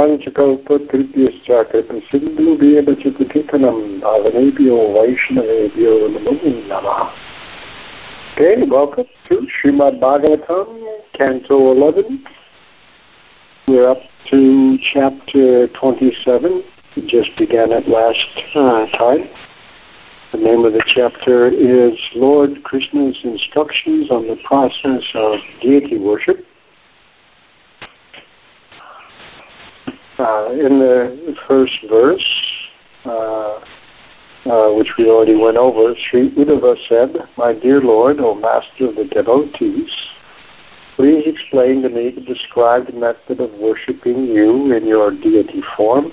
पञ्चकल्पकृत्यश्च कृतसिन्धुभेव च कुटितनं भावनेभ्यो वैष्णवेभ्यो नमो नमः Okay, welcome to Srimad Bhagavatam, Canto 11. We're up to chapter 27. We just began it last uh, time. The name of the chapter is Lord Krishna's Instructions on the Process of Deity Worship. Uh, in the first verse, uh, uh, which we already went over, Sri Uddhava said, My dear Lord, O Master of the devotees, please explain to me the described method of worshipping you in your deity form.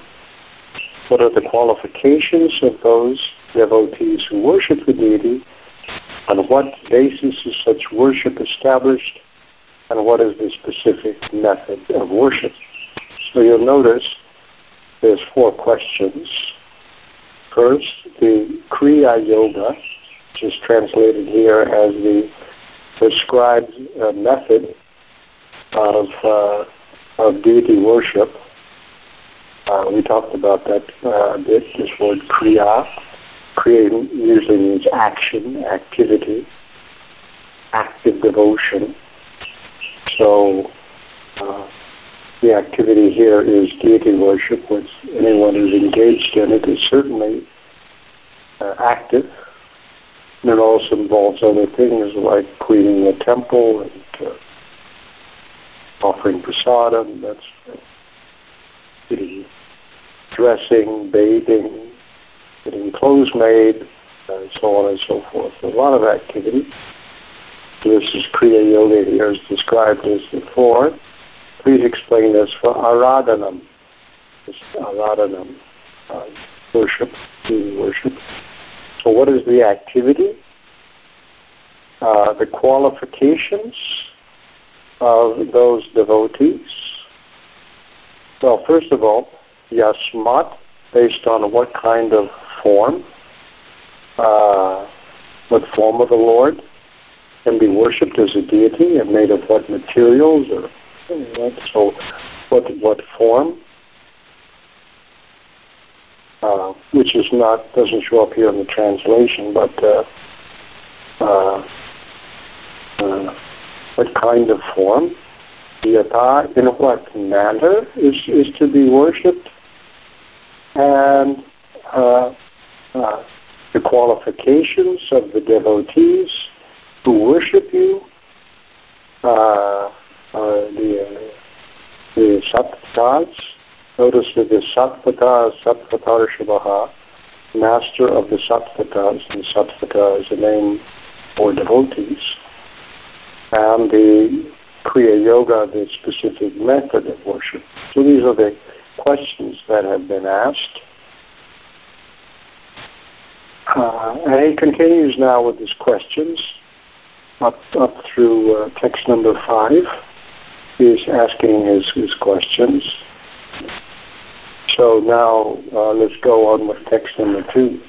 What are the qualifications of those devotees who worship the deity? On what basis is such worship established? And what is the specific method of worship? So you'll notice there's four questions First, the Kriya Yoga, which is translated here as the prescribed uh, method of, uh, of deity worship. Uh, we talked about that uh, a bit, this word Kriya. Kriya usually means action, activity, active devotion. So uh, the activity here is deity worship, which anyone who's engaged in it is certainly uh, active. And it also involves other things like cleaning the temple and uh, offering prasadam, that's getting dressing, bathing, getting clothes made, and so on and so forth. A lot of activity. This is Kriya Yoga here is described as before. Please explain this for Aradhanam. This Aradhanam, uh, worship, deity worship. So what is the activity? Uh, the qualifications of those devotees. Well, first of all, yasmat, based on what kind of form, uh, what form of the Lord can be worshipped as a deity and made of what materials or so what what form, uh, which is not doesn't show up here in the translation, but uh, uh, uh what kind of form, yata, in what manner is is to be worshipped, and uh, uh, the qualifications of the devotees who worship you. Uh, the, uh, the Satvatas. Notice that the Satpata, Satpata Shivaha, master of the Satvatas, and Satvata is a name for devotees. And the Kriya Yoga, the specific method of worship. So these are the questions that have been asked. Uh, and he continues now with his questions up, up through uh, text number five is asking his, his questions. So now uh, let's go on with text number two.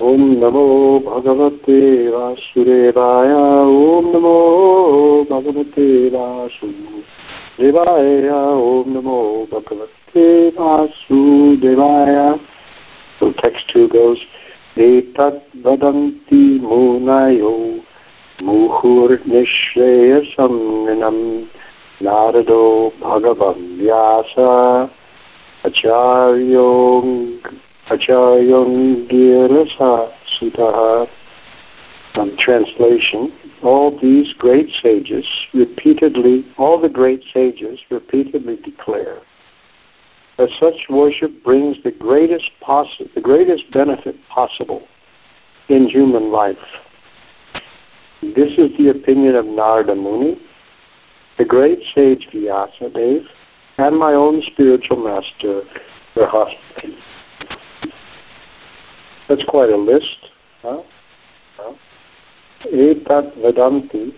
Om Namo Bhagavate Vasudevaya Om Namo Bhagavate Vasudevaya Om Namo Bhagavate Vasudevaya So text two goes Etat Vadanti Munayo Muhur Nishveyasam Acharyong Girasa Sutaha um, translation, all these great sages repeatedly, all the great sages repeatedly declare that such worship brings the greatest possi- the greatest benefit possible in human life. This is the opinion of Narada Muni, the great sage Vyasadeva, and my own spiritual master, Rahaspi. That's quite a list. Huh? Huh? Vadanti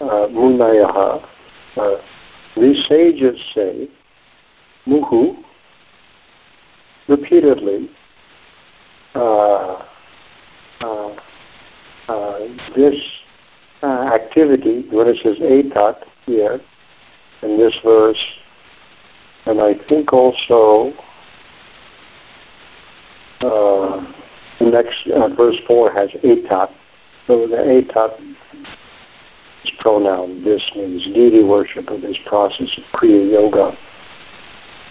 uh, Munayaha. Uh, these sages say, Muhu, repeatedly, uh, uh, uh, this activity, when it says etat, here in this verse, and I think also uh, the next uh, verse four has etat. So the etat is pronoun. This means deity worship of this process of Kriya Yoga.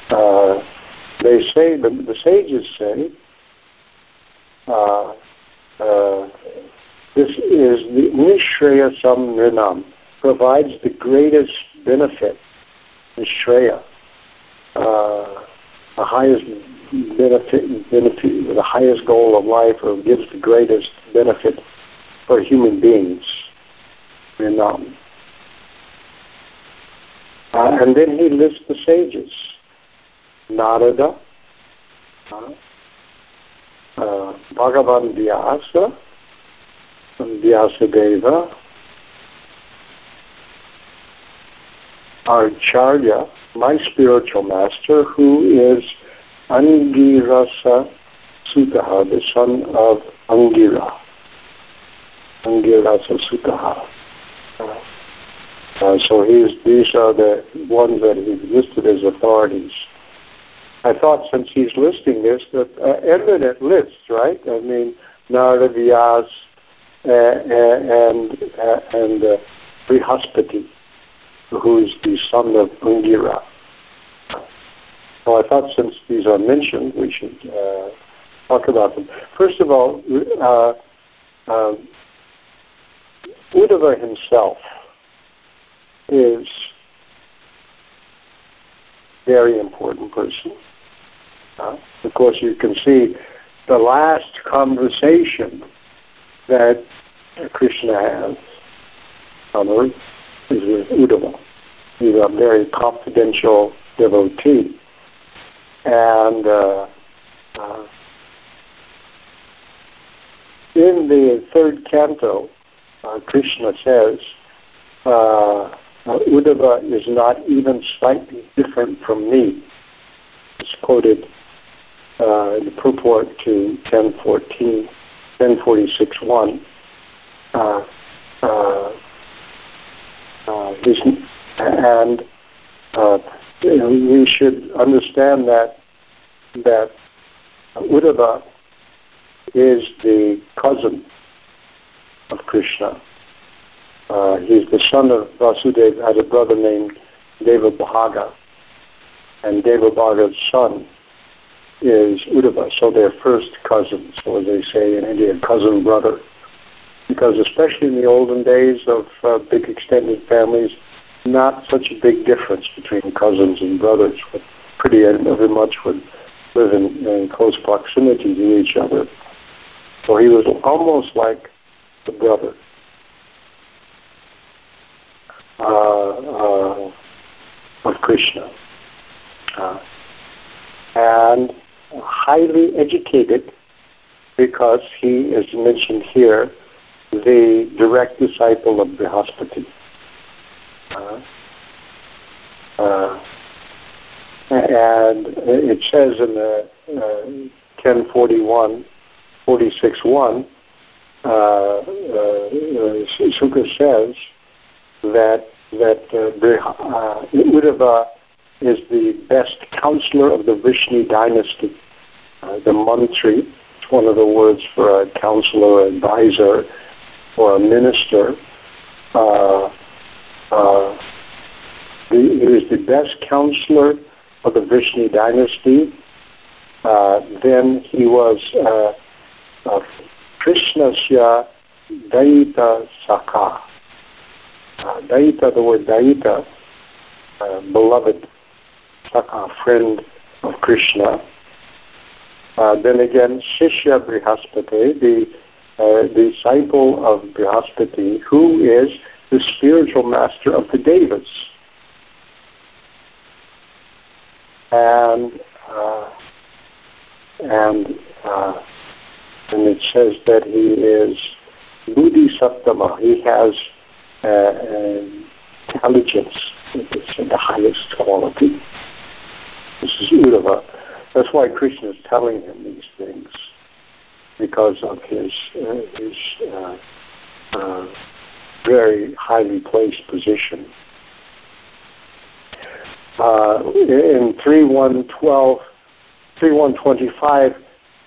Uh, they say the, the sages say uh, uh, this is the Nishreya Samrinam provides the greatest benefit, Nishreya, uh, the highest benefit, benefit, the highest goal of life, or gives the greatest benefit for human beings. Rinam. Uh, and then he lists the sages. Narada, uh, uh, Bhagavan Vyasa, and Vyasadeva, Acharya, my spiritual master, who is Angirasa Sutaha, the son of Angira. Angirasa Sutaha. Uh, so he's, these are the ones that he listed as authorities. I thought since he's listing this, that uh, eminent lists, right? I mean, Narada Vyas uh, and uh, and uh, Brihaspati, who's the son of Angira. So I thought since these are mentioned, we should uh, talk about them. First of all, uh, uh, Uddhava himself is a very important person. Uh, of course, you can see the last conversation that Krishna has on earth is with Uddhava. He's a very confidential devotee. And uh, uh, in the third canto, uh, Krishna says, uh, Uddhava is not even slightly different from me. It's quoted uh, in the purport to 1014, 1046.1. Uh, uh, and uh, you know, we should understand that that Uddhava is the cousin of Krishna. Uh, he's the son of Vasudeva, had a brother named Devabhaga, and Devabhaga's son is Uddhava, so they're first cousins, or as they say in India, cousin brother. Because especially in the olden days of uh, big extended families, not such a big difference between cousins and brothers. But pretty very much would live in, in close proximity to each other. So he was almost like the brother. Uh, uh, of Krishna. Uh, and highly educated because he is mentioned here, the direct disciple of Brihaspati. Uh, uh, and it says in the uh, 1041, 46.1, uh, uh, Sukha says that that uh, uh, Uddhava is the best counselor of the Vrishni dynasty. Uh, the mantri, it's one of the words for a counselor, advisor, or a minister. Uh, uh, the best counselor of the Vrishni dynasty. Uh, then he was uh, uh, Krishnasya Daita Sakha. Uh, Daita, the word Daita, uh, beloved Sakha, friend of Krishna. Uh, then again, Shishya Brihaspati, the uh, disciple of Brihaspati, who is the spiritual master of the Devas. And uh, and uh, and it says that he is Buddhi Saptama. He has uh, intelligence. It's the highest quality. This is Uddhava. That's why Krishna is telling him these things because of his uh, his uh, uh, very highly placed position. uh, in 3112, 3125,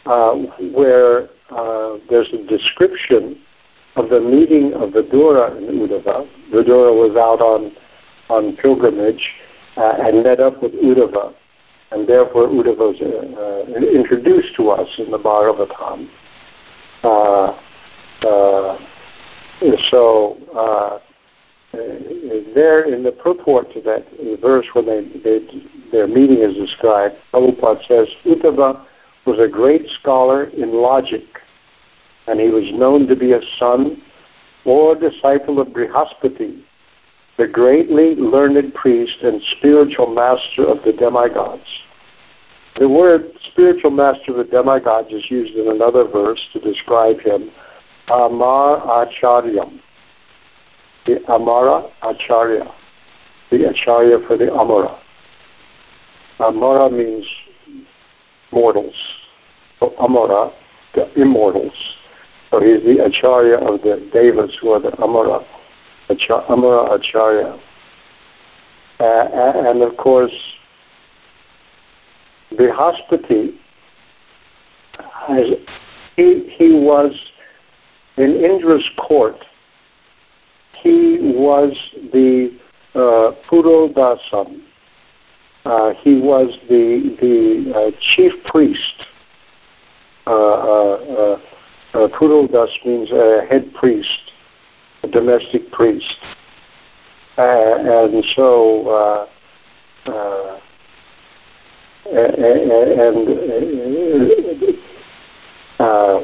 uh, where uh, there's a description of the meeting of Vidura and Uddhava. Vidura was out on, on pilgrimage and met up with Uddhava, and therefore Uddhava was uh, uh, introduced to us in the Bhagavatam. Uh, uh, so there in the purport to that verse when they, they, their meeting is described, Prabhupada says, Uddhava was a great scholar in logic, and he was known to be a son or disciple of Brihaspati, the greatly learned priest and spiritual master of the demigods. The word spiritual master of the demigods is used in another verse to describe him, Amar Acharyam, the Amara Acharya, the Acharya for the Amara. Amara means mortals. So Amara, the immortals. So he's the Acharya of the Devas who are the Amara, Amara Acharya. Uh, and of course, Brihaspati, he, he was in Indra's court. He was the uh, Purodhasam. Uh, he was the the uh, chief priest. Uh, uh, uh, uh Purodhas means a head priest, a domestic priest, uh, and so. Uh, uh, and uh,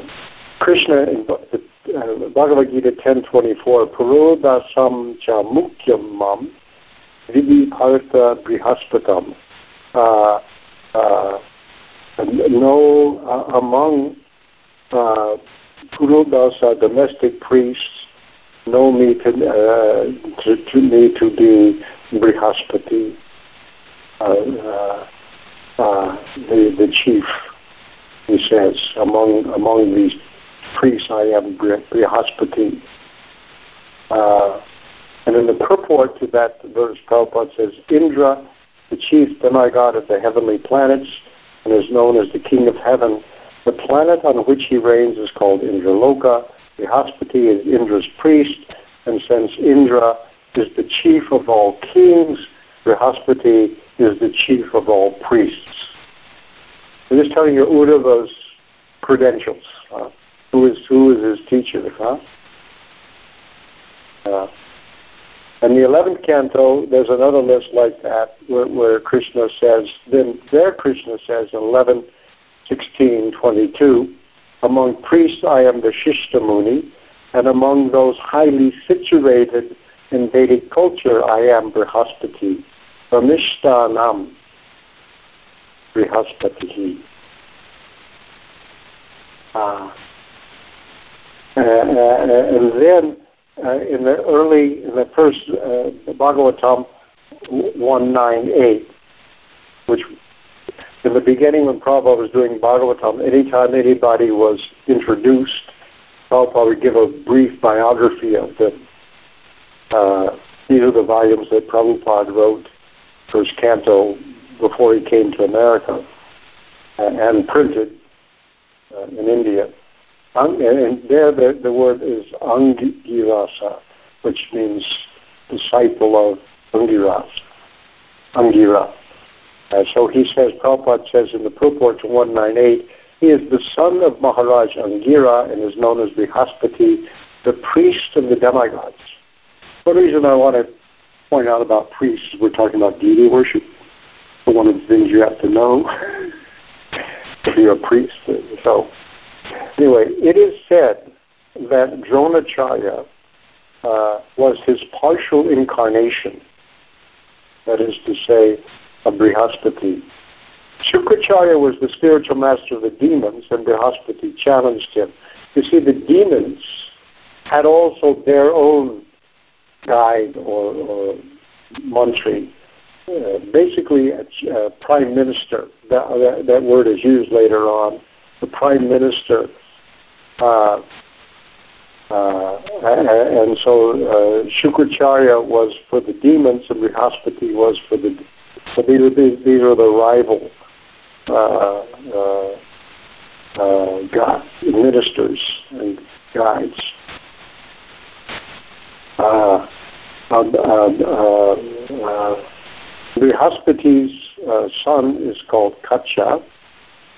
Krishna in uh, Bhagavad Gita 10.24, Purodhasam cha mam vidi partha brihaspatam. Uh, uh, no, uh, among uh, Purodhasa domestic priests, know me to, uh, to, to to be Brihaspati. Uh, uh, uh, the, the chief, he says, among among these priests I am Brihaspati. Uh, and in the purport to that verse, Prabhupada says, Indra, the chief demigod of the heavenly planets, and is known as the king of heaven. The planet on which he reigns is called Indraloka. Brihaspati is Indra's priest, and since Indra is the chief of all kings, Brihaspati is the chief of all priests. I'm just telling you Uddhava's credentials. Uh, who is who is his teacher? Huh? Uh, and the eleventh canto, there's another list like that where, where Krishna says, then there Krishna says in 11, 16, 22, among priests I am the Shishtamuni, and among those highly situated in Vedic culture I am Brihaspati. Brahmishthanam Brihaspatihi. Uh, and then uh, in the early, in the first uh, Bhagavatam 198, which in the beginning when Prabhupada was doing Bhagavatam, anytime anybody was introduced, Prabhupada would give a brief biography of them. Uh, these are the volumes that Prabhupada wrote first canto before he came to America uh, and printed uh, in India. and there the, the word is Angirasa, which means disciple of Angiras, Angira. Uh, so he says, Prabhupada says in the purport to 198, he is the son of Maharaj Angira and is known as Brihaspati, the priest of the demigods. One reason I want to point out about priests. is We're talking about deity worship. One of the things you have to know if you're a priest. So, anyway, it is said that Dronacharya uh, was his partial incarnation. That is to say, a Brihaspati. Shukracharya was the spiritual master of the demons, and Brihaspati challenged him. You see, the demons had also their own guide or, or mantri, uh, basically a, a, prime minister. That, that, that, word is used later on. The prime minister. Uh, uh, and so uh, Shukracharya was for the demons and Brihaspati was for the So these are, these, these are the rival uh, uh, uh, God, ministers and guides. Uh, um, uh, Brihaspati's uh, son is called Kacha,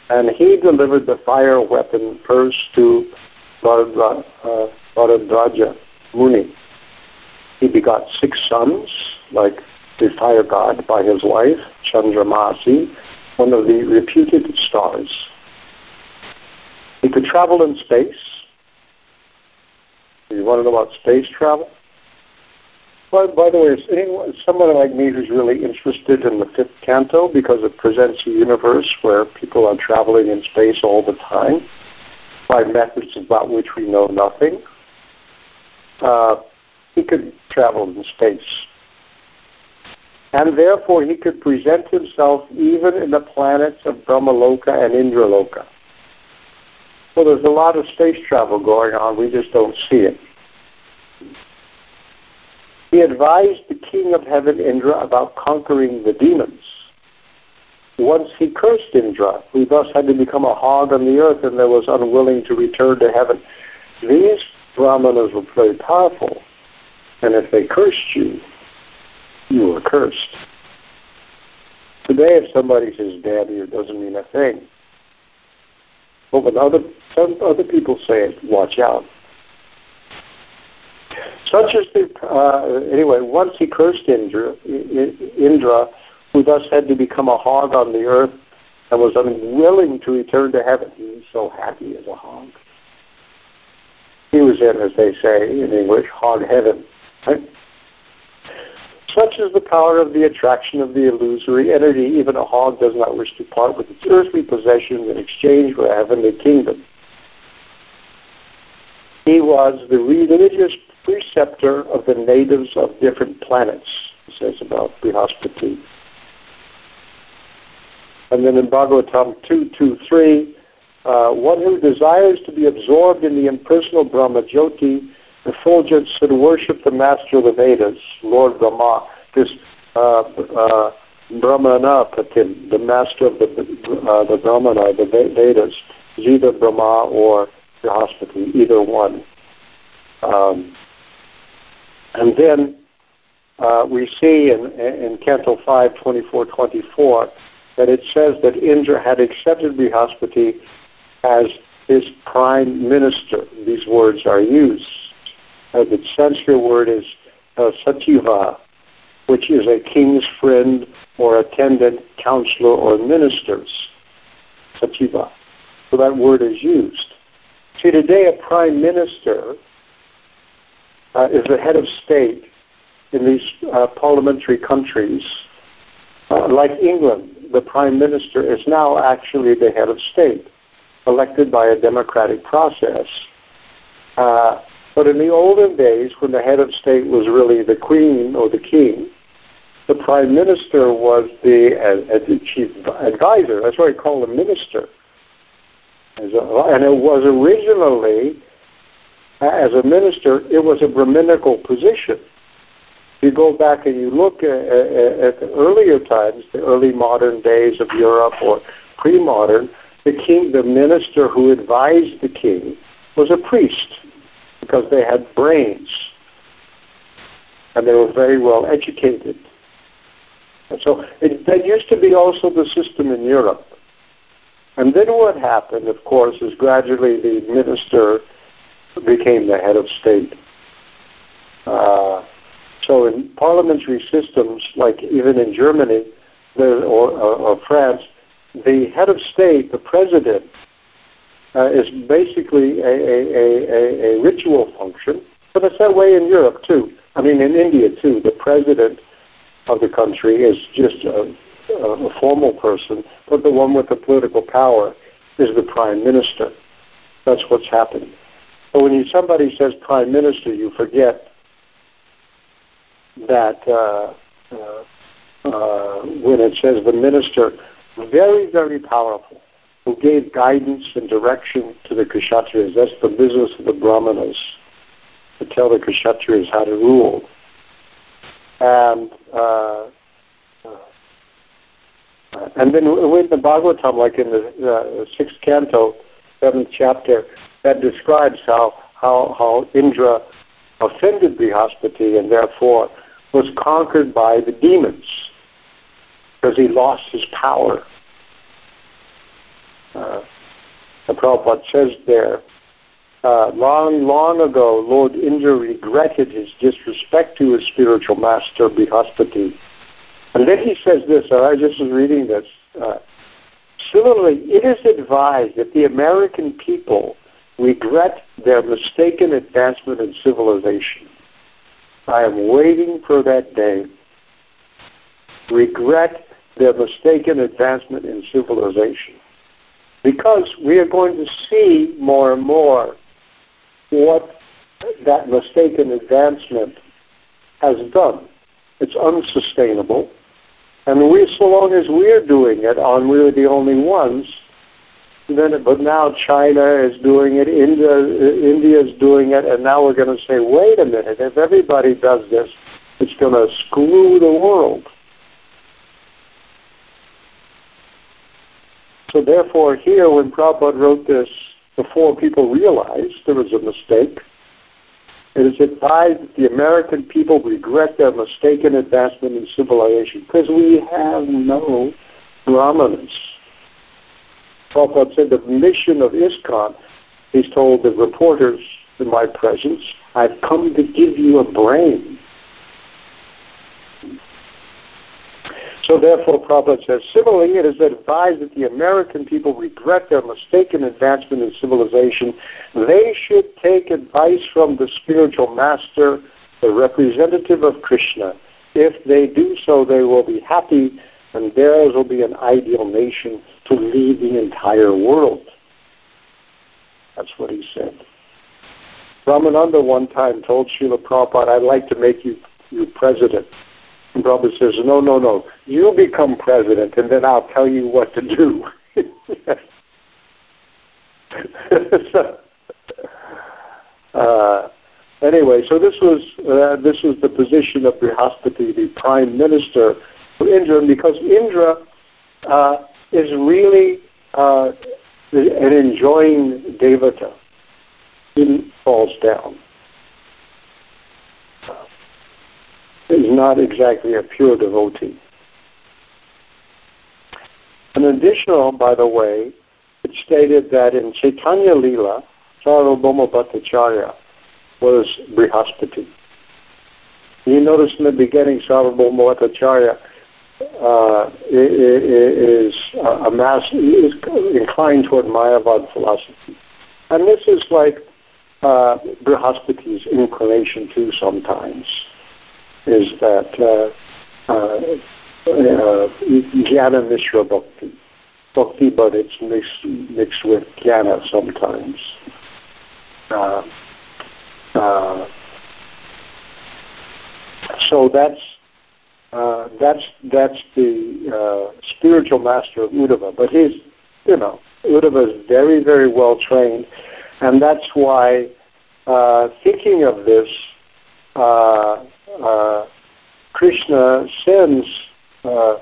and he delivered the fire weapon first to Bharadra, Muni. He begot six sons, like the fire god, by his wife, Chandramasi, one of the reputed stars. He could travel in space. You want to know about space travel? By, by the way, is anyone, someone like me who's really interested in the fifth canto because it presents a universe where people are traveling in space all the time by methods about which we know nothing. Uh, he could travel in space. And therefore, he could present himself even in the planets of Brahmaloka and Indraloka. Well, there's a lot of space travel going on. We just don't see it. He advised the king of heaven, Indra, about conquering the demons. Once he cursed Indra, who thus had to become a hog on the earth and was unwilling to return to heaven. These brahmanas were very powerful, and if they cursed you, you were cursed. Today, if somebody says you, it doesn't mean a thing. But when other, some other people say it, watch out. Such as the, uh, anyway, once he cursed Indra, Indra, who thus had to become a hog on the earth and was unwilling to return to heaven. He was so happy as a hog. He was in, as they say in English, hog heaven. Right? Such is the power of the attraction of the illusory energy. Even a hog does not wish to part with its earthly possessions in exchange for a heavenly kingdom. He was the religious preceptor of the natives of different planets, it says about Brihaspati. And then in Bhagavatam 2.2.3, uh, one who desires to be absorbed in the impersonal Brahma Jyoti, effulgence should worship the master of the Vedas, Lord Brahma, this uh, uh, Brahmanaspatim, the master of the, uh, the Brahmana, the Vedas, is either Brahma or Brihaspati, either one. Um, and then uh, we see in, in Canto 5, 24, 24, that it says that Indra had accepted Brihaspati as his prime minister. These words are used. Uh, the Sanskrit word is uh, sachiva, which is a king's friend or attendant, counselor, or ministers. Sachiva. So that word is used. See, today a prime minister uh, is the head of state in these uh, parliamentary countries. Uh, like England, the prime minister is now actually the head of state, elected by a democratic process. Uh, but in the olden days, when the head of state was really the queen or the king, the prime minister was the, uh, the chief advisor. That's why we call him minister. And it was originally, as a minister, it was a Brahminical position you go back and you look at, at, at the earlier times, the early modern days of Europe or pre-modern, the king, the minister who advised the king, was a priest because they had brains and they were very well educated. And so it, that used to be also the system in Europe. And then what happened, of course, is gradually the minister became the head of state. Uh, so in parliamentary systems, like even in Germany or, or, or France, the head of state, the president, uh, is basically a, a, a, a, ritual function, but it's that way in Europe too. I mean, in India too. The president of the country is just a, a formal person, but the one with the political power is the prime minister. That's what's happened. But when you, somebody says prime minister, you forget that uh, uh, uh, when it says the minister, very, very powerful, who gave guidance and direction to the Kshatriyas. That's the business of the Brahmanas, to tell the Kshatriyas how to rule. And uh, and then in the Bhagavatam, like in the uh, sixth canto, seventh chapter, that describes how how how Indra offended Brihaspati and therefore was conquered by the demons because he lost his power. Uh, the Prabhupada says there, uh, long, long ago, Lord Indra regretted his disrespect to his spiritual master, Brihaspati. And then he says this, I just was reading this. Uh, Similarly, it is advised that the American people regret their mistaken advancement in civilization. I am waiting for that day. Regret their mistaken advancement in civilization. Because we are going to see more and more what that mistaken advancement has done. It's unsustainable. And we, so long as we're doing it, and we're the only ones, then, but now China is doing it, India, India is doing it, and now we're going to say, wait a minute, if everybody does this, it's going to screw the world. So therefore, here, when Prabhupada wrote this, before people realized there was a mistake, it is advised that the American people regret their mistaken advancement in civilization because we have no brahmanas. Prabhupada said the mission of ISKCON, he's told the reporters in my presence, I've come to give you a brain. So therefore, Prabhupada says, similarly, it is advised that the American people regret their mistaken advancement in civilization. They should take advice from the spiritual master, the representative of Krishna. If they do so, they will be happy, and theirs will be an ideal nation to lead the entire world. That's what he said. Ramananda one time told Srila Prabhupada, I'd like to make you, you president. And says, no, no, no. You become president, and then I'll tell you what to do. uh, anyway, so this was uh, this was the position of Brihaspati, the prime minister of Indra, because Indra uh, is really uh, an enjoying devata. He falls down. Is not exactly a pure devotee. An additional, by the way, it stated that in Chaitanya Lila, Sarvabhauma Bhattacharya was Brihaspati. You notice in the beginning, Sarvabhauma Bhattacharya uh, is a mass is inclined toward Mayavad philosophy, and this is like uh, Brihaspati's inclination too sometimes is that uh, uh, uh, Jnana Mishra Bhakti. Bhakti, but it's mixed, mixed with Jnana sometimes. Uh, uh, so that's uh, that's that's the uh, spiritual master of Uddhava. But he's, you know, Uddhava is very very well trained, and that's why uh, thinking of this uh, Krishna sends uh,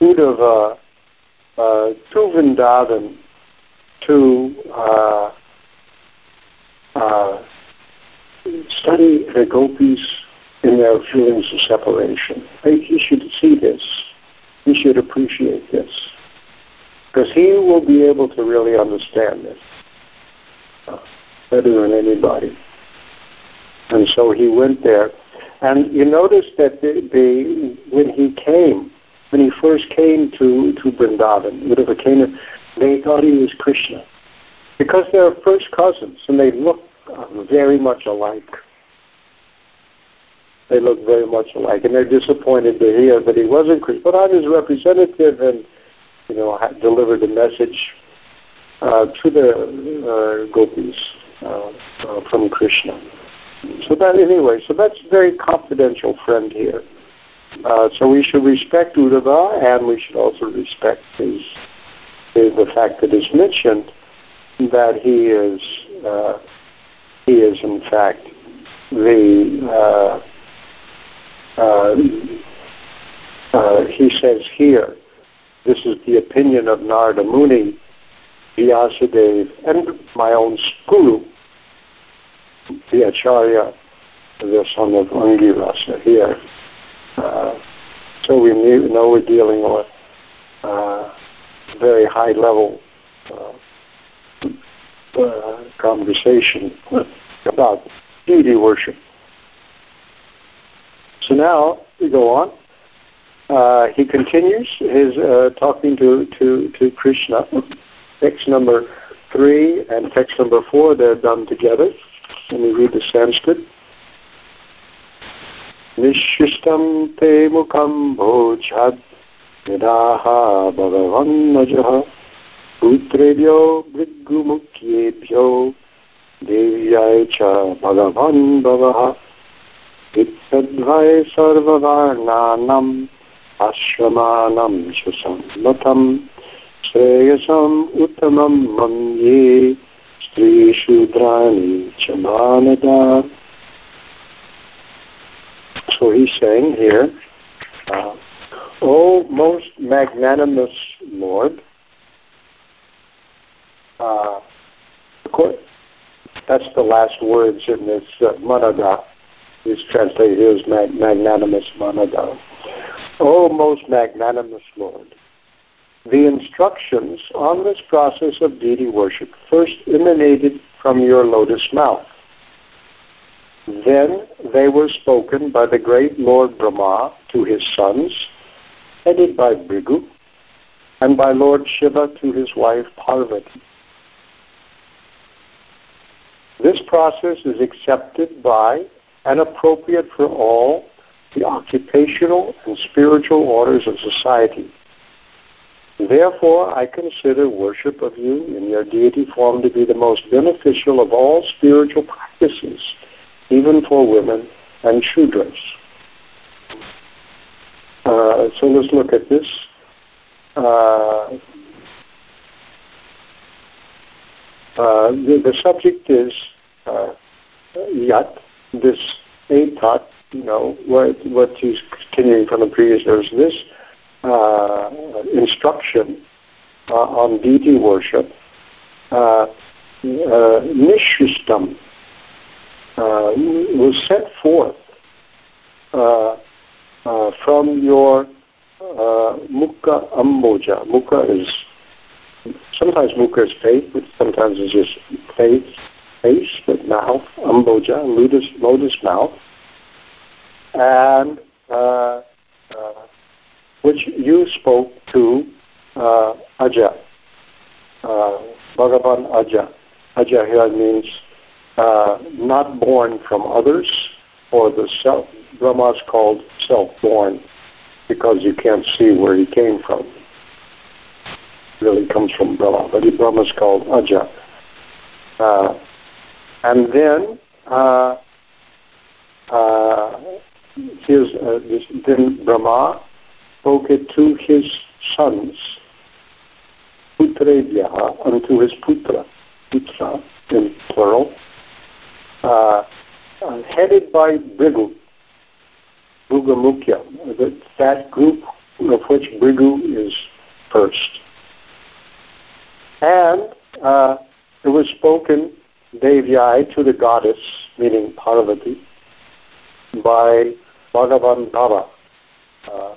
Uddhava uh, to Vrindavan to uh, uh, study the gopis in their feelings of separation. He should see this. He should appreciate this. Because he will be able to really understand this uh, better than anybody. And so he went there. And you notice that the, the, when he came, when he first came to, to Vrindavan, whatever came, they thought he was Krishna. Because they're first cousins and they look very much alike. They look very much alike. And they're disappointed to hear that he wasn't Krishna. But I'm his representative and, you know, delivered a message uh, to the uh, gopis uh, uh from Krishna. So that anyway, so that's a very confidential friend here. Uh, so we should respect Uddhava, and we should also respect his, his, the fact that it's mentioned that he is uh, he is in fact the uh, uh, uh he says here this is the opinion of Narada Muni, Vyasadeva, and my own guru, the Acharya, the son of Angirasa here. Uh, so we know we're dealing with uh, very high level uh, uh, conversation about deity worship. So now we go on. Uh, he continues his uh, talking to, to, to Krishna. Text number three and text number four, they're done together. Let me read the Sanskrit. विश्विष्टं ते मुखं भोजात् निदाः भगवन्नजः पुत्रेभ्यो भृगुमुख्येभ्यो देव्याय च भगवन् भवः इत्तद्वये सर्ववर्णानाम् आश्रमाणं सुसम्मतं श्रेयसम् उत्तमं मन्ये स्त्रीशूद्राणि च मानदा So he's saying here, uh, O most magnanimous Lord, uh, that's the last words in this uh, manada is translated as magnanimous manada. O most magnanimous Lord, the instructions on this process of deity worship first emanated from your lotus mouth. Then they were spoken by the great Lord Brahma to his sons, headed by Bhrigu, and by Lord Shiva to his wife Parvati. This process is accepted by and appropriate for all the occupational and spiritual orders of society. Therefore, I consider worship of you in your deity form to be the most beneficial of all spiritual practices, even for women and Shudras. Uh, so let's look at this. Uh, uh, the, the, subject is uh, yat, this etat, you know, what, what he's continuing from the previous verse. This instruction uh, on deity worship, uh, uh Nishustam, uh, was set forth uh, from your Mukha Amboja. Mukha is sometimes Mukha is face, but sometimes it's just face, face, but mouth, Amboja, lotus, lotus mouth, and uh, uh, which you spoke to uh, Aja, uh, Bhagavan Aja. Aja here means uh, not born from others, or the self. Brahma is called self-born because you can't see where he came from. really comes from Brahma, but Brahma is called Aja. Uh, and then uh, uh, his, uh, this, then Brahma spoke it to his sons, putrebhya, to his putra, putra in plural, uh, uh, headed by Bhrigu, Bhrigumukhya, that group of which Bhrigu is first. And uh, it was spoken Devyai to the goddess, meaning Parvati, by Bhagavan Bhava, uh,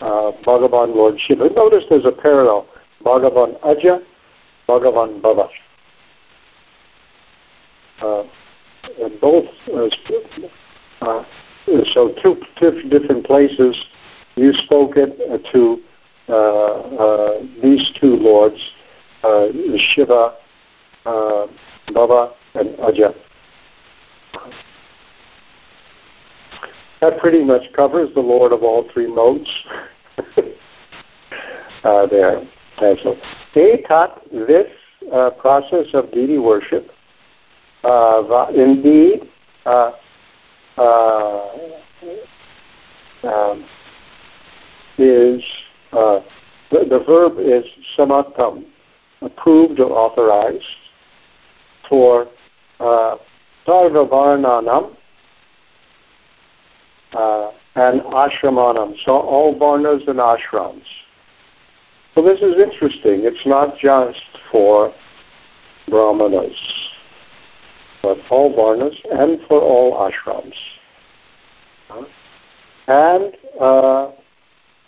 uh, Bhagavan Lord Shiva. Notice there's a parallel. Bhagavan Aja, Bhagavan Bhava. Uh, both, uh, uh, so two, different places you spoke it to uh, uh, these two lords, Shiva, Bhava, and Aja. That pretty much covers the Lord of all three modes. uh, there. And so, they taught this uh, process of deity worship. Uh, indeed, uh, uh, um, is uh, the, the, verb is samatam, approved or authorized for uh, sarvavarnanam, uh, and ashramanam. So all varnas and ashrams. So this is interesting. It's not just for brahmanas, but all varnas and for all ashrams. And uh,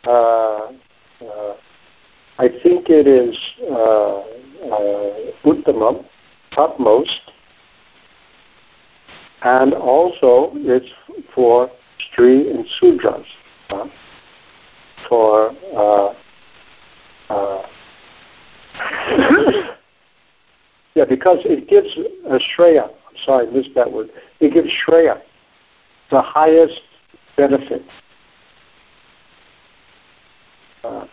uh, uh, I think it is uh, uh, Uttamam, topmost, and also it's for Stri and Sudras, uh, for uh, uh, yeah, because it gives a Shreya, I'm sorry, I missed that word, it gives Shreya the highest benefit. Uh,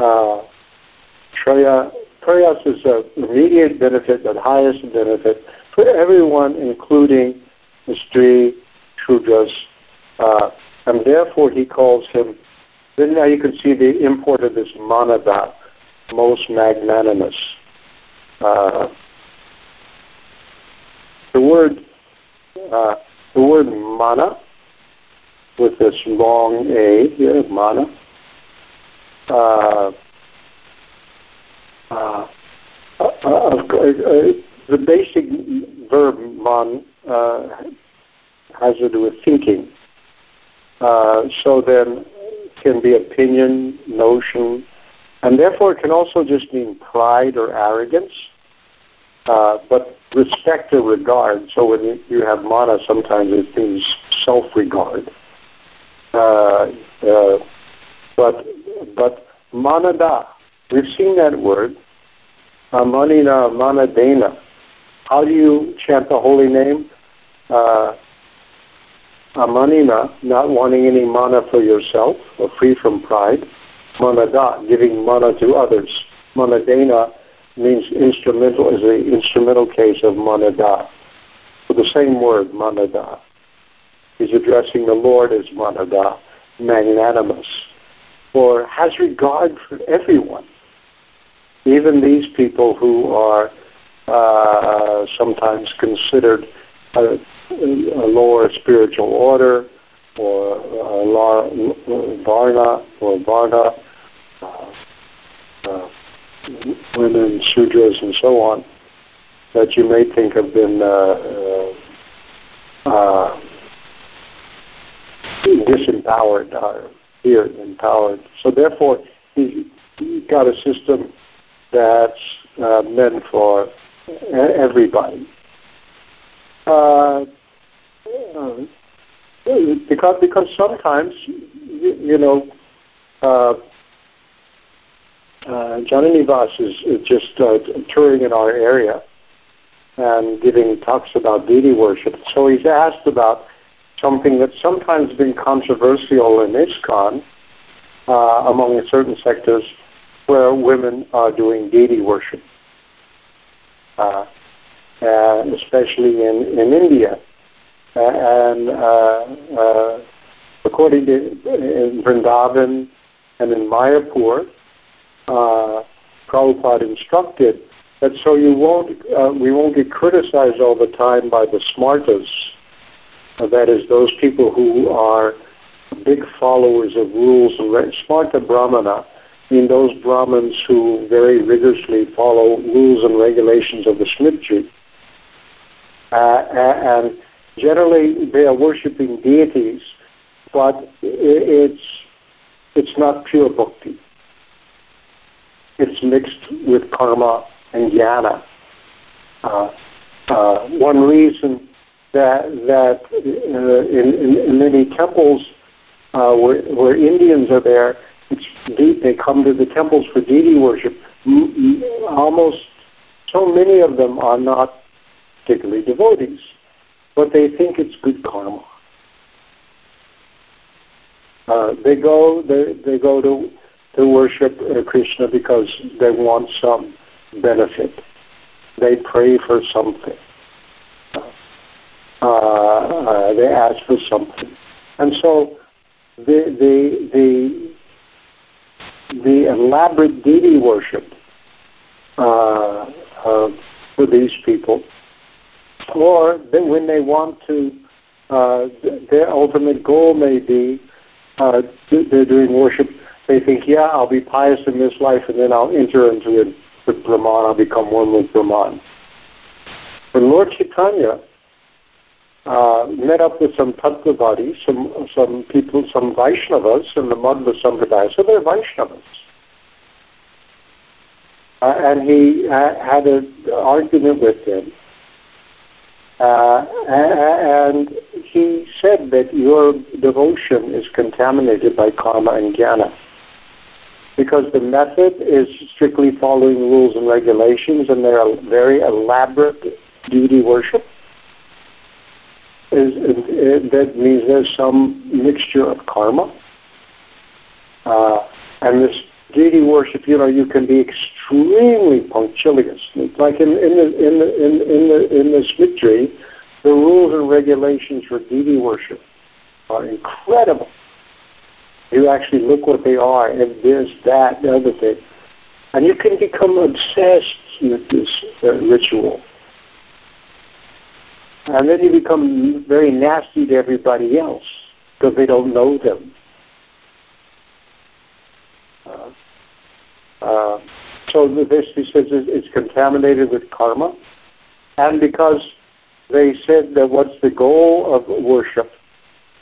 uh, Shreya, Preyas is a immediate benefit, the highest benefit for everyone, including the Stri, Shudras, uh, and therefore he calls him, then now you can see the import of this manada, most magnanimous. Uh, the word uh, the word mana with this long A here, mana, uh, uh, uh, the basic verb man has to do with thinking. Uh, so then can be opinion, notion, and therefore it can also just mean pride or arrogance. Uh, but respect or regard. So when you have mana, sometimes it means self-regard. Uh, uh, but but manada, we've seen that word. Uh, manina, manadena. How do you chant the holy name? Amanina, not wanting any mana for yourself, or free from pride. Manada, giving mana to others. Manadena means instrumental, is the instrumental case of manada. So the same word, manada. He's addressing the Lord as manada, magnanimous, or has regard for everyone, even these people who are uh, sometimes considered a, a, lower spiritual order or a varna or varna, uh, uh, women, sudras, and so on, that you may think have been uh, uh, uh disempowered or here empowered. So therefore, he's got a system that's uh, meant for everybody. Uh, uh, because because sometimes you, you know uh, uh, Jananivas is, is just uh, touring in our area and giving talks about deity worship. So he's asked about something that's sometimes been controversial in ISKCON uh, among certain sectors where women are doing deity worship, uh, especially in, in India. And uh, uh, according to in Vrindavan and in Mayapur, uh, Prabhupada instructed that so you won't, uh, we won't get criticized all the time by the smartas, uh, that is, those people who are big followers of rules and smarta brahmana, I mean those Brahmins who very rigorously follow rules and regulations of the Smriti. Uh, and generally they are worshipping deities, but it's, it's not pure bhakti. It's mixed with karma and jnana. Uh, uh, one reason that that uh, in, in, in, many temples uh, where, where Indians are there, it's they come to the temples for deity worship. Almost so many of them are not particularly devotees, but they think it's good karma. Uh, they go they, they go to to worship uh, Krishna because they want some benefit. They pray for something. Uh, uh, they ask for something, and so the the the the elaborate deity worship uh, uh, for these people, or that when they want to, uh, their ultimate goal may be uh, they're doing worship they think, yeah, I'll be pious in this life and then I'll enter into it with Brahman, I'll become one with Brahman. When Lord Chaitanya uh, met up with some Tattvavadis, some, some people, some Vaishnavas in the Madhva Sampradaya, so they're Vaishnavas. Uh, and he uh, had an argument with them. Uh, and he said that your devotion is contaminated by karma and jnana because the method is strictly following rules and regulations and they're very elaborate deity worship. Is, that means there's some mixture of karma. Uh, and this deity worship, you know, you can be extremely punctilious. Like in, in the in the in, in the in the Smriti, the rules and regulations for deity worship are incredible. You actually look what they are, and this, that, the other thing, and you can become obsessed with this uh, ritual. And then you become very nasty to everybody else because they don't know them. Uh, so this, he says, it's contaminated with karma. And because they said that what's the goal of worship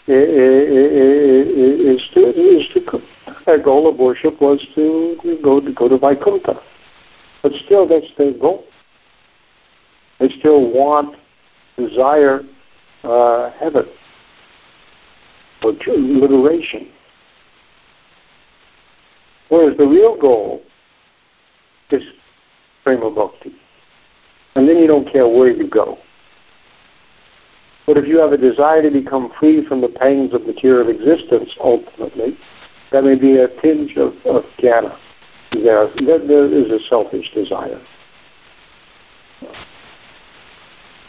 is to, is to their goal of worship was to go to go to Vaikuntha. But still, that's their goal. They still want, desire uh, heaven or liberation. Whereas the real goal is prema bhakti. And then you don't care where you go. But if you have a desire to become free from the pangs of material existence, ultimately, that may be a tinge of, of jnana. There, there, there is a selfish desire.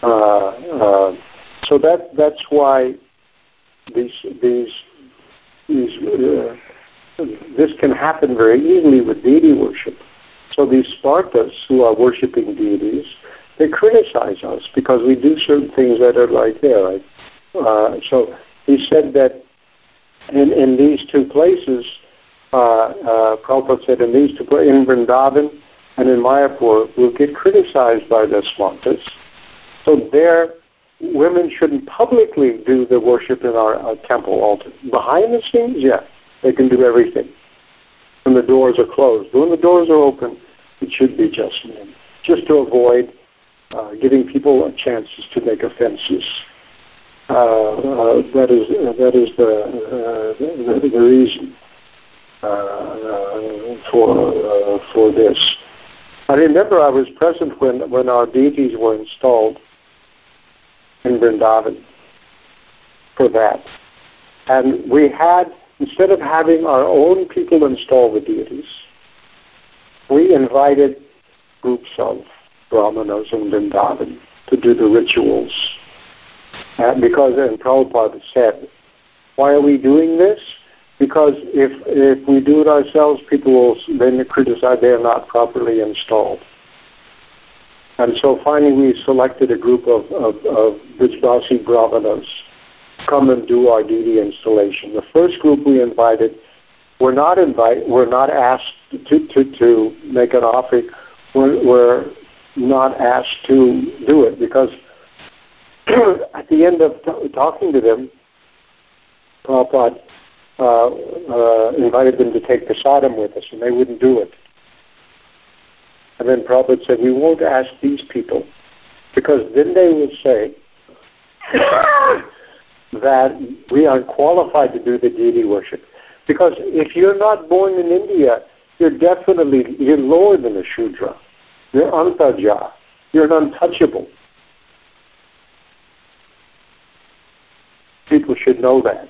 Uh, uh, so that that's why these these these uh, this can happen very easily with deity worship. So these smartas who are worshiping deities, they criticize us because we do certain things that are like there. Right? Uh, so he said that in, in these two places, uh, uh, Prabhupada said in these two places, in Vrindavan and in Mayapur, we'll get criticized by the smartas. So there, women shouldn't publicly do the worship in our, our temple altar. Behind the scenes, yeah, they can do everything. When the doors are closed. When the doors are open, it should be just men, just to avoid uh, giving people chances to make offenses. Uh, uh, that is that is the uh, the, the, reason uh, uh, for for this. I remember I was present when when our deities were installed in Vrindavan for that, and we had instead of having our own people install the deities, we invited groups of brahmanas and Vrindavan to do the rituals. And because, and Prabhupada said, why are we doing this? Because if, if we do it ourselves, people will then criticize they are not properly installed. And so finally we selected a group of, of, of brahmanas come and do our deity installation. The first group we invited were not invite, were not asked to, to, to make an offering, were, were not asked to do it because at the end of t- talking to them, Prabhupada uh, uh, invited them to take the prasadam with us, and they wouldn't do it. And then Prabhupada said, we won't ask these people, because then they will say that we are qualified to do the deity worship. Because if you're not born in India, you're definitely, you're lower than a Shudra. You're antaja. You're an untouchable. People should know that.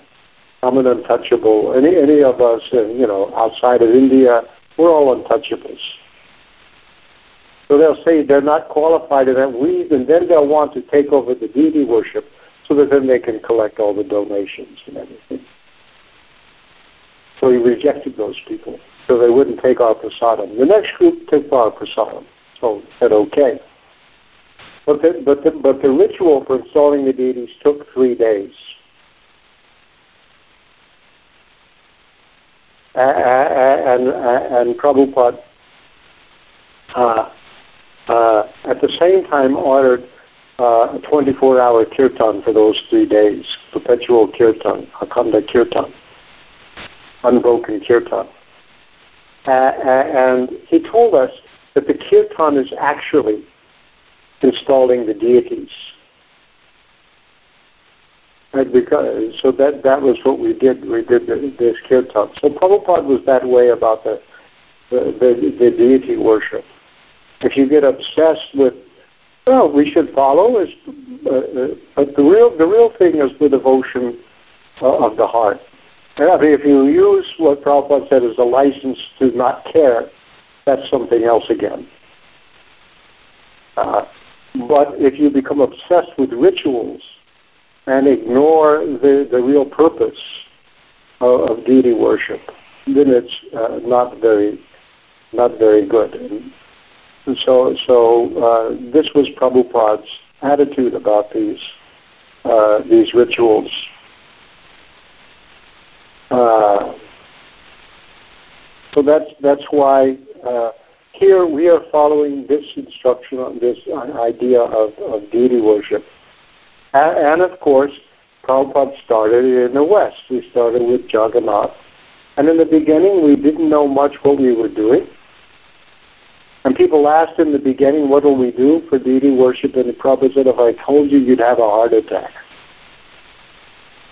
I'm an untouchable. Any any of us, uh, you know, outside of India, we're all untouchables. So they'll say they're not qualified in that reason. Then they'll want to take over the deity worship so that then they can collect all the donations and everything. So he rejected those people so they wouldn't take our prasadam. The next group took our prasadam. So said okay. But the, but, the, but the ritual for installing the deities took three days. and, and, and Prabhupada uh, uh, at the same time ordered uh, a 24-hour kirtan for those three days, perpetual kirtan, Akhanda kirtan, unbroken kirtan. Uh, and he told us that the kirtan is actually installing the deities. And because, so that, that was what we did. We did this kirtan. So Prabhupada was that way about the, the, the, the deity worship. If you get obsessed with well, we should follow. Is, uh, uh, but the real the real thing is the devotion uh, of the heart. And I mean, if you use what Prabhupada said as a license to not care, that's something else again. Uh, but if you become obsessed with rituals and ignore the, the real purpose of, of deity worship, then it's uh, not very not very good. And, and so, so uh, this was Prabhupada's attitude about these uh, these rituals. Uh, so that's that's why uh, here we are following this instruction on this idea of, of deity worship, and, and of course, Prabhupada started in the West. We started with Jagannath, and in the beginning we didn't know much what we were doing. And people asked in the beginning, what will we do for deity worship? And the Prabhupada said, if I told you, you'd have a heart attack.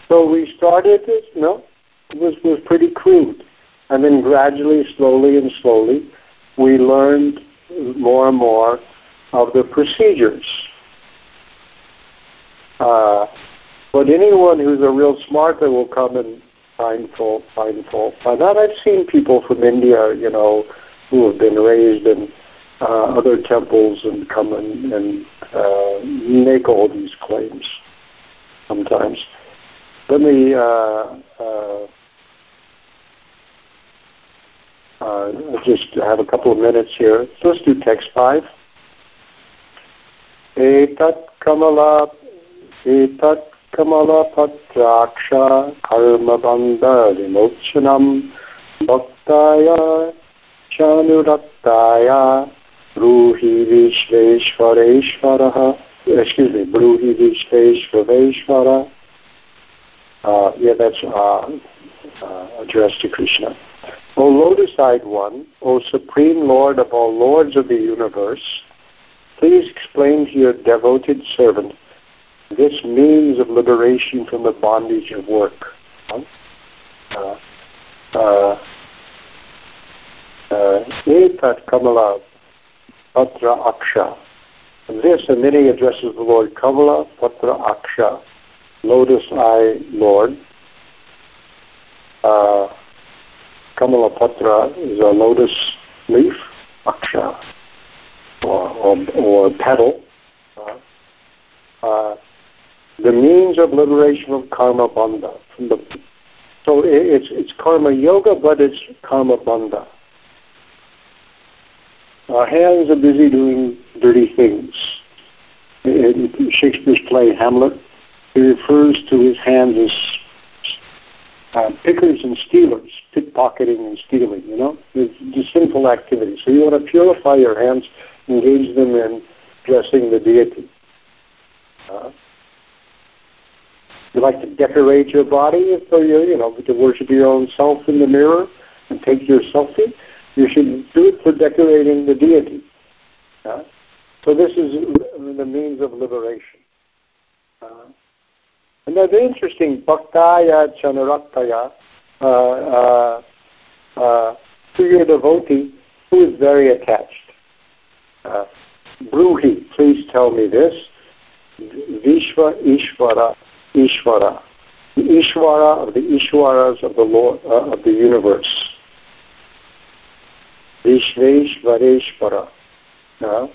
So we started this, know, it was, was pretty crude. And then gradually, slowly and slowly, we learned more and more of the procedures. Uh, but anyone who's a real smarta will come and find fault, find fault. By that, I've seen people from India, you know, who have been raised in uh, other temples and come and, and uh, make all these claims sometimes. Let me uh, uh, uh, just have a couple of minutes here. Let's do text five. Etat kamala etat kamala patraksha karma bandha vimochanam bhaktaya chanuraktaya ब्रूहि विश्वेश्वरेश्वरः excuse me, Bruhi Vishveshvareshvara. Uh, yeah, that's uh, uh, addressed to Krishna. O Lotus-eyed One, O Supreme Lord of all Lords of the universe, please explain to your devoted servant this means of liberation from the bondage of work. Uh, uh, uh, Patra Aksha. This, and then he addresses the Lord Kamala Patra Aksha, lotus eye Lord. Uh, Kamala Patra is a lotus leaf, Aksha, or, or, or petal. Uh, uh, the means of liberation of karma bandha. From the, so it's, it's karma yoga, but it's karma bandha. Our hands are busy doing dirty things. In Shakespeare's play Hamlet, he refers to his hands as uh, pickers and stealers, pickpocketing and stealing, you know? It's just sinful activity. So you want to purify your hands, engage them in dressing the deity. Uh, you like to decorate your body for your, you know, to worship your own self in the mirror and take your selfie. You should do it for decorating the deity. Uh, so this is the means of liberation. Uh, and that's interesting. Bhaktaya Chanuraktaya, uh, uh, uh, to your devotee who is very attached. Uh, Bruhi, please tell me this. Vishwa Ishvara, Ishvara, the Ishvara of the Ishwaras of the Lord uh, of the universe. Vishveshvareshvara. Uh,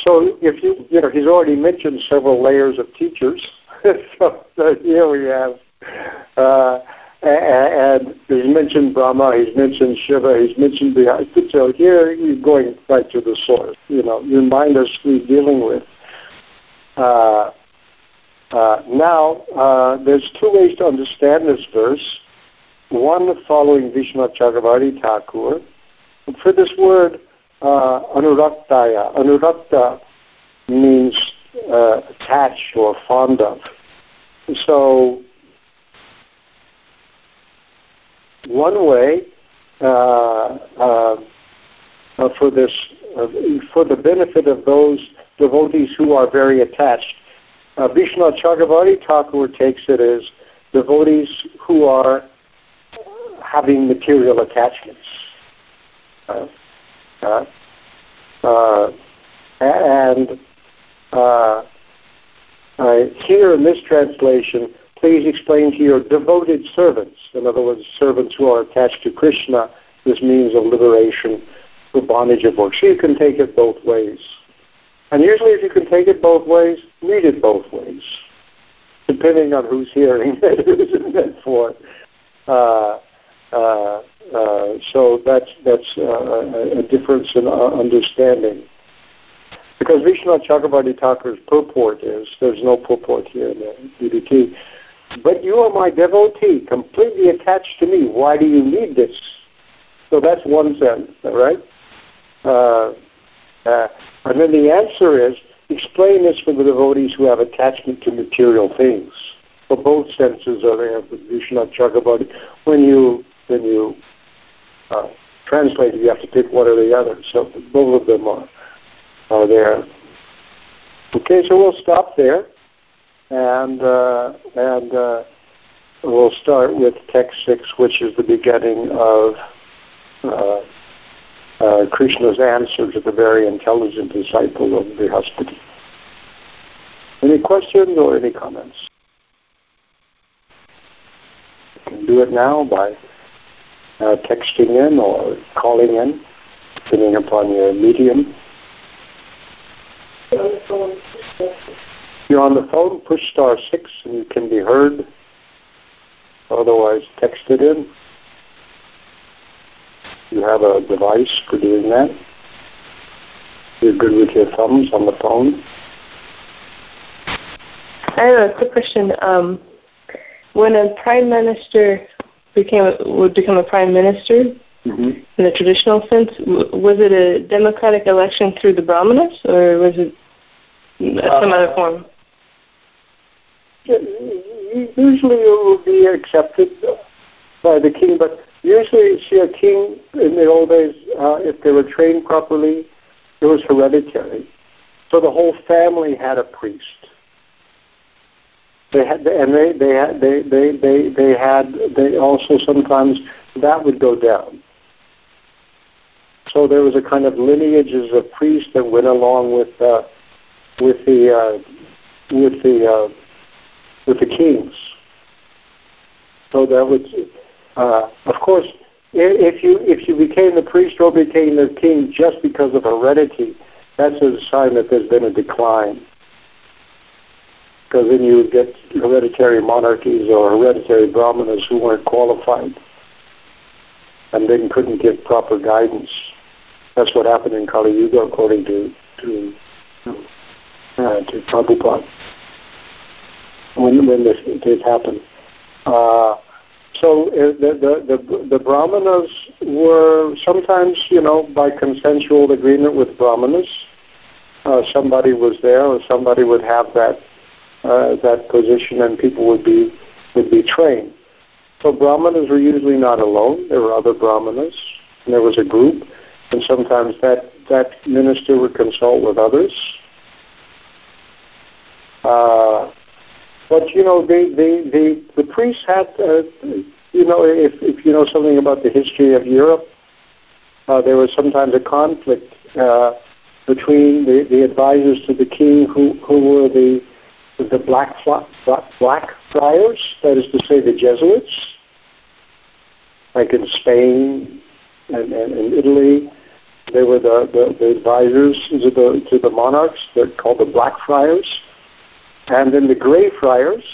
so if you, you know, he's already mentioned several layers of teachers. so here we have, uh, and he's mentioned Brahma, he's mentioned Shiva, he's mentioned the. So here he's going right to the source. You know, remind us who's dealing with. Uh, uh, now, uh, there's two ways to understand this verse. one following Vishwanath Chakravarti Thakur. For this word, uh, anuraktaya, anurakta means uh, attached or fond of. So, one way uh, uh, uh for this, uh, for the benefit of those devotees who are very attached, uh, Vishnu Chakravarti Thakur takes it as devotees who are having material attachments. Uh, uh, and uh, here in this translation, please explain to your devoted servants, in other words, servants who are attached to Krishna, this means of liberation for bondage of work. So you can take it both ways. And usually if you can take it both ways, read it both ways, depending on who's hearing it, who's meant for. Uh, uh, uh, so that's, that's uh, a difference in uh, understanding. Because Vishwanath Chakravarti Thakur's purport is, there's no purport here in the BBT, but you are my devotee, completely attached to me. Why do you need this? So that's one sense, right? Uh, uh, and then the answer is, explain this for the devotees who have attachment to material things. For both senses are there with Vishwanath Chakravarti. When you, when you uh, translate it, you have to pick one or the other. So both of them are are there. Okay, so we'll stop there, and uh, and uh, we'll start with text six, which is the beginning of uh, uh Krishna's answer to the very intelligent disciple of the Brihaspati. Any questions or any comments? You can do it now by uh, texting in or calling in, depending upon your medium. You're on the phone, push star six and you can be heard. Otherwise, text it in. You have a device for doing that. You're good with your thumbs on the phone. I have a quick question. Um, when a prime minister became would become a prime minister, mm-hmm. in the traditional sense, was it a democratic election through the brahmanas, or was it some other form? Usually it will be accepted by the king, but usually, see, a king in the old days, uh, if they were trained properly, it was hereditary. So the whole family had a priest. They had, and they they they they they they had they also sometimes that would go down. So there was a kind of lineages of priests that went along with uh, with the uh, with the uh, with the kings. So that would, uh, of course, if you if you became the priest or became the king just because of heredity, that's a sign that there's been a decline. Because then you would get hereditary monarchies or hereditary brahmanas who weren't qualified and then couldn't give proper guidance. That's what happened in Kali Yuga, according to to uh, to Prabhupada when when this did happen. Uh, so uh, the, the the the brahmanas were sometimes, you know, by consensual agreement with brahmanas, uh, somebody was there, or somebody would have that uh, that position, and people would be would be trained. So brahmanas were usually not alone. There were other brahmanas, and there was a group, and sometimes that that minister would consult with others uh, but you know, the the the, the priests had, uh, you know, if if you know something about the history of Europe, uh, there was sometimes a conflict uh, between the, the advisors to the king, who who were the the black black, friars, that is to say, the Jesuits, like in Spain and, and, Italy. They were the, the, the advisors to the to the monarchs. They're called the Black Friars and then the Grey Friars,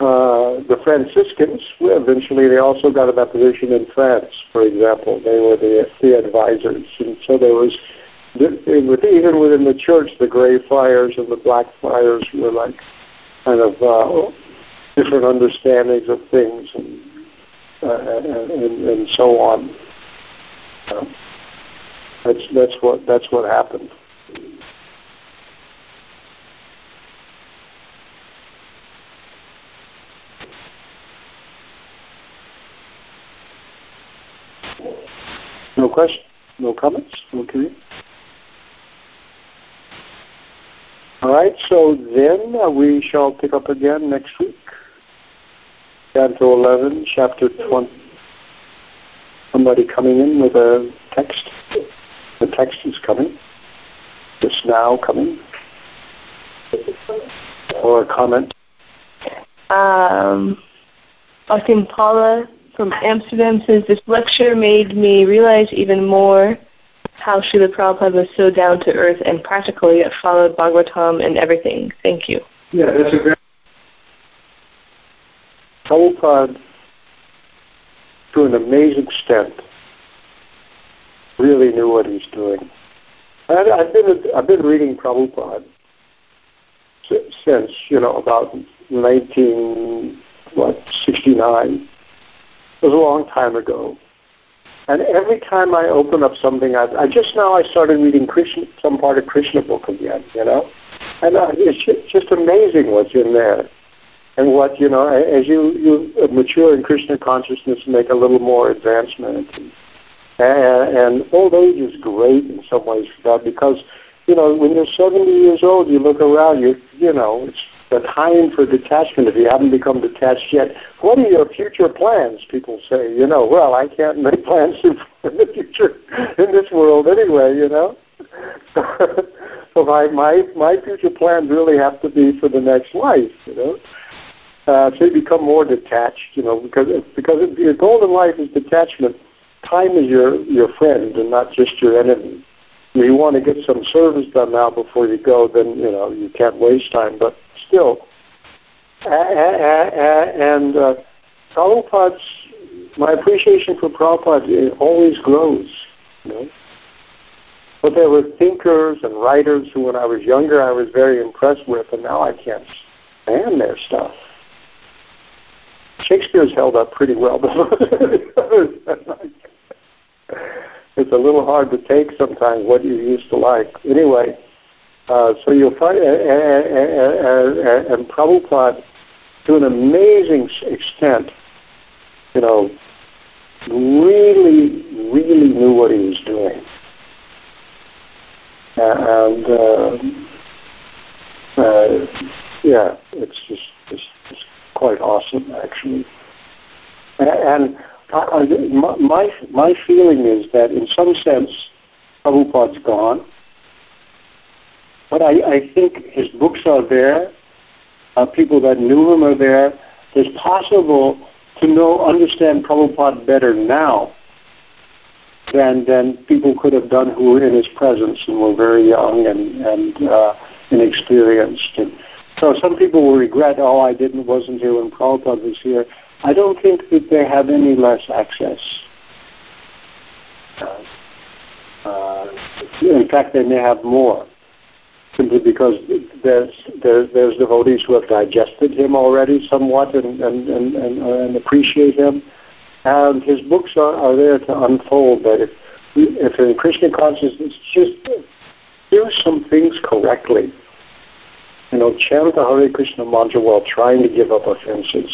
uh, the Franciscans, eventually they also got that position in France, for example. They were the, the advisors. And so there was, even within the church, the Grey Friars and the Black Friars were like kind of uh, different understandings of things. And uh, and, and, so on. Uh, that's that's what that's what happened. No question? No comments? Okay. All right, so then uh, we shall pick up again next week. Canto 11, chapter 20. Somebody coming in with a text. The text is coming. It's now coming. Or a comment. Um, think Paula from Amsterdam says this lecture made me realize even more how Srila Prabhupada was so down to earth and practical, yet followed Bhagavatam and everything. Thank you. Yeah, that's a very. Prabhupada, to an amazing extent, really knew what he's doing. I, I've been I've been reading Prabhupada since you know about 19 what 69. It was a long time ago. And every time I open up something, I, I just now I started reading Krishna, some part of Krishna book again, you know, and uh, it's just amazing what's in there, and what you know as you you mature in Krishna consciousness, and make a little more advancement, and, and old age is great in some ways for that because you know when you're 70 years old, you look around, you you know it's the time for detachment if you haven't become detached yet. What are your future plans? People say, you know, well, I can't make plans in the future in this world anyway, you know. so my my my future plans really have to be for the next life, you know. Uh, so you become more detached, you know, because because if your goal in life is detachment. Time is your your friend and not just your enemy you want to get some service done now before you go, then you know you can't waste time. But still, and uh, Prabhupada's my appreciation for Prabhupada always grows. You know, but there were thinkers and writers who, when I was younger, I was very impressed with, and now I can't stand their stuff. Shakespeare's held up pretty well, it's a little hard to take sometimes what you used to like. Anyway, uh, so you'll find, and Prabhupada, to an amazing extent, you know, really, really knew what he was doing. And, uh, uh, yeah, it's just, it's, it's quite awesome, actually. And I, my my feeling is that in some sense, Prabhupada's gone, but I, I think his books are there. Uh, people that knew him are there. It's possible to know understand Prabhupada better now than than people could have done who were in his presence and were very young and and uh, inexperienced. And so some people will regret, oh, I didn't wasn't here when Prabhupada was here. I don't think that they have any less access. Uh, uh, in fact, they may have more, simply because there's, there's, there's devotees who have digested him already somewhat and, and, and, and, and appreciate him. And his books are, are there to unfold that if, if in Krishna consciousness, just do some things correctly. You know, chant the Hare Krishna mantra while trying to give up offenses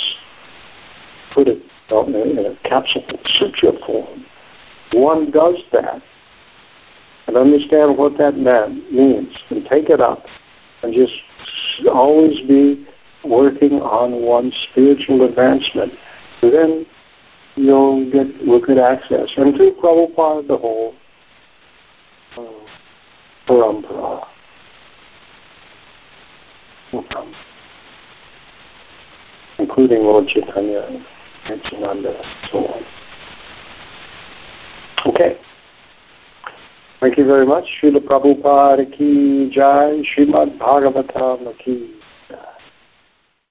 put it in a capsule sutra form. One does that and understand what that meant, means and take it up and just always be working on one's spiritual advancement. And then you'll get good access. And through Prabhupada, the whole uh, parampara including Lord Chaitanya attention on the soul. Okay. Thank you very much. Srila Prabhupada ki jai, Srimad Bhagavatam ki